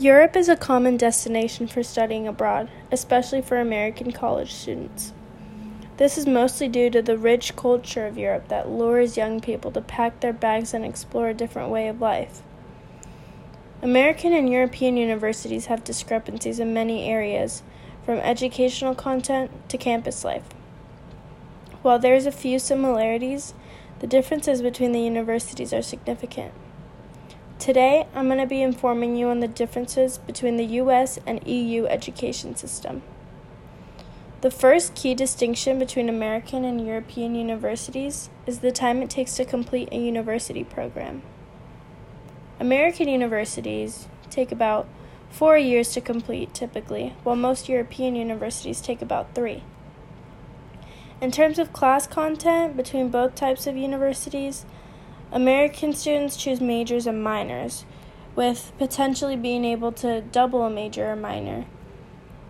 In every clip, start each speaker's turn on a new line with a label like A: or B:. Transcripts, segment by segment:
A: Europe is a common destination for studying abroad, especially for American college students. This is mostly due to the rich culture of Europe that lures young people to pack their bags and explore a different way of life. American and European universities have discrepancies in many areas, from educational content to campus life. While there is a few similarities, the differences between the universities are significant. Today, I'm going to be informing you on the differences between the US and EU education system. The first key distinction between American and European universities is the time it takes to complete a university program. American universities take about four years to complete typically, while most European universities take about three. In terms of class content between both types of universities, American students choose majors and minors, with potentially being able to double a major or minor.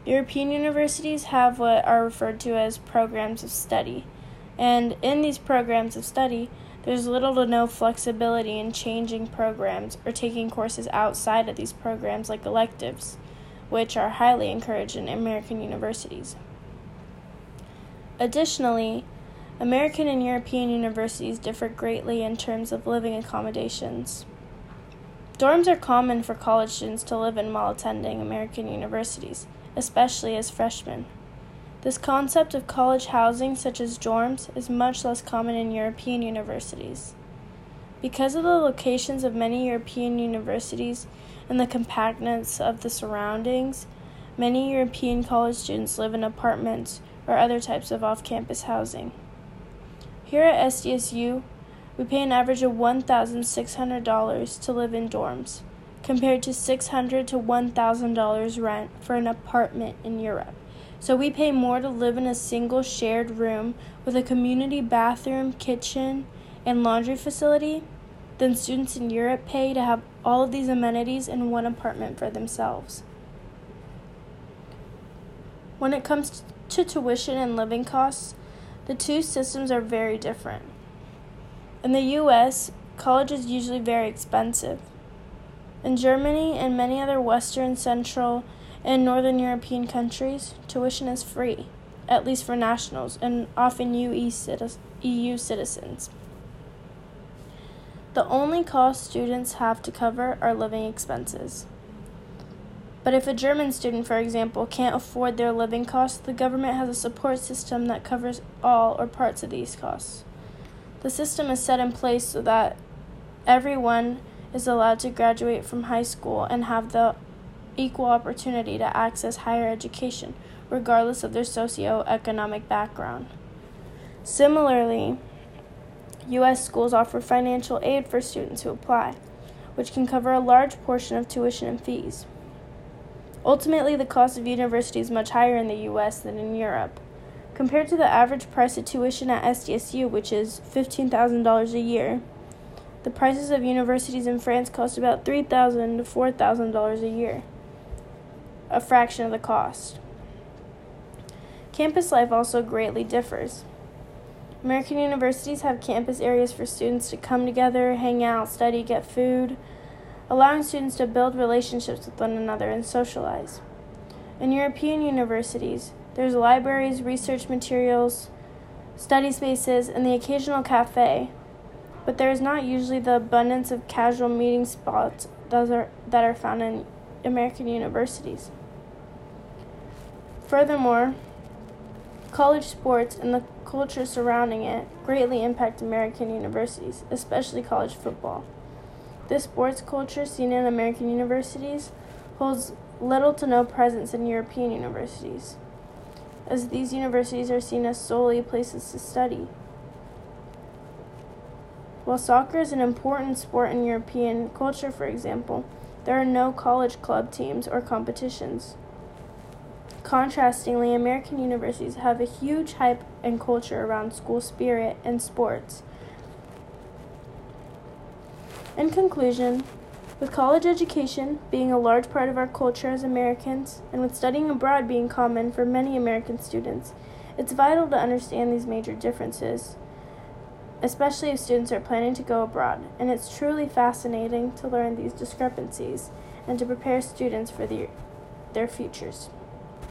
A: European universities have what are referred to as programs of study, and in these programs of study, there's little to no flexibility in changing programs or taking courses outside of these programs like electives, which are highly encouraged in American universities. Additionally, American and European universities differ greatly in terms of living accommodations. Dorms are common for college students to live in while attending American universities, especially as freshmen. This concept of college housing, such as dorms, is much less common in European universities. Because of the locations of many European universities and the compactness of the surroundings, many European college students live in apartments or other types of off campus housing. Here at SDSU, we pay an average of $1,600 to live in dorms, compared to 600 to $1,000 rent for an apartment in Europe. So we pay more to live in a single shared room with a community bathroom, kitchen, and laundry facility than students in Europe pay to have all of these amenities in one apartment for themselves. When it comes to tuition and living costs, the two systems are very different. In the US, college is usually very expensive. In Germany and many other Western, Central, and Northern European countries, tuition is free, at least for nationals and often EU citizens. The only cost students have to cover are living expenses. But if a German student, for example, can't afford their living costs, the government has a support system that covers all or parts of these costs. The system is set in place so that everyone is allowed to graduate from high school and have the equal opportunity to access higher education, regardless of their socio-economic background. Similarly, U.S. schools offer financial aid for students who apply, which can cover a large portion of tuition and fees. Ultimately, the cost of university is much higher in the US than in Europe. Compared to the average price of tuition at SDSU, which is $15,000 a year, the prices of universities in France cost about $3,000 to $4,000 a year, a fraction of the cost. Campus life also greatly differs. American universities have campus areas for students to come together, hang out, study, get food, allowing students to build relationships with one another and socialize. In European universities, there's libraries, research materials, study spaces, and the occasional cafe, but there is not usually the abundance of casual meeting spots that are, that are found in American universities. Furthermore, college sports and the culture surrounding it greatly impact American universities, especially college football. This sports culture seen in American universities holds little to no presence in European universities, as these universities are seen as solely places to study. While soccer is an important sport in European culture, for example, there are no college club teams or competitions. Contrastingly, American universities have a huge hype and culture around school spirit and sports, in conclusion, with college education being a large part of our culture as Americans, and with studying abroad being common for many American students, it's vital to understand these major differences, especially if students are planning to go abroad, and it's truly fascinating to learn these discrepancies and to prepare students for the, their futures.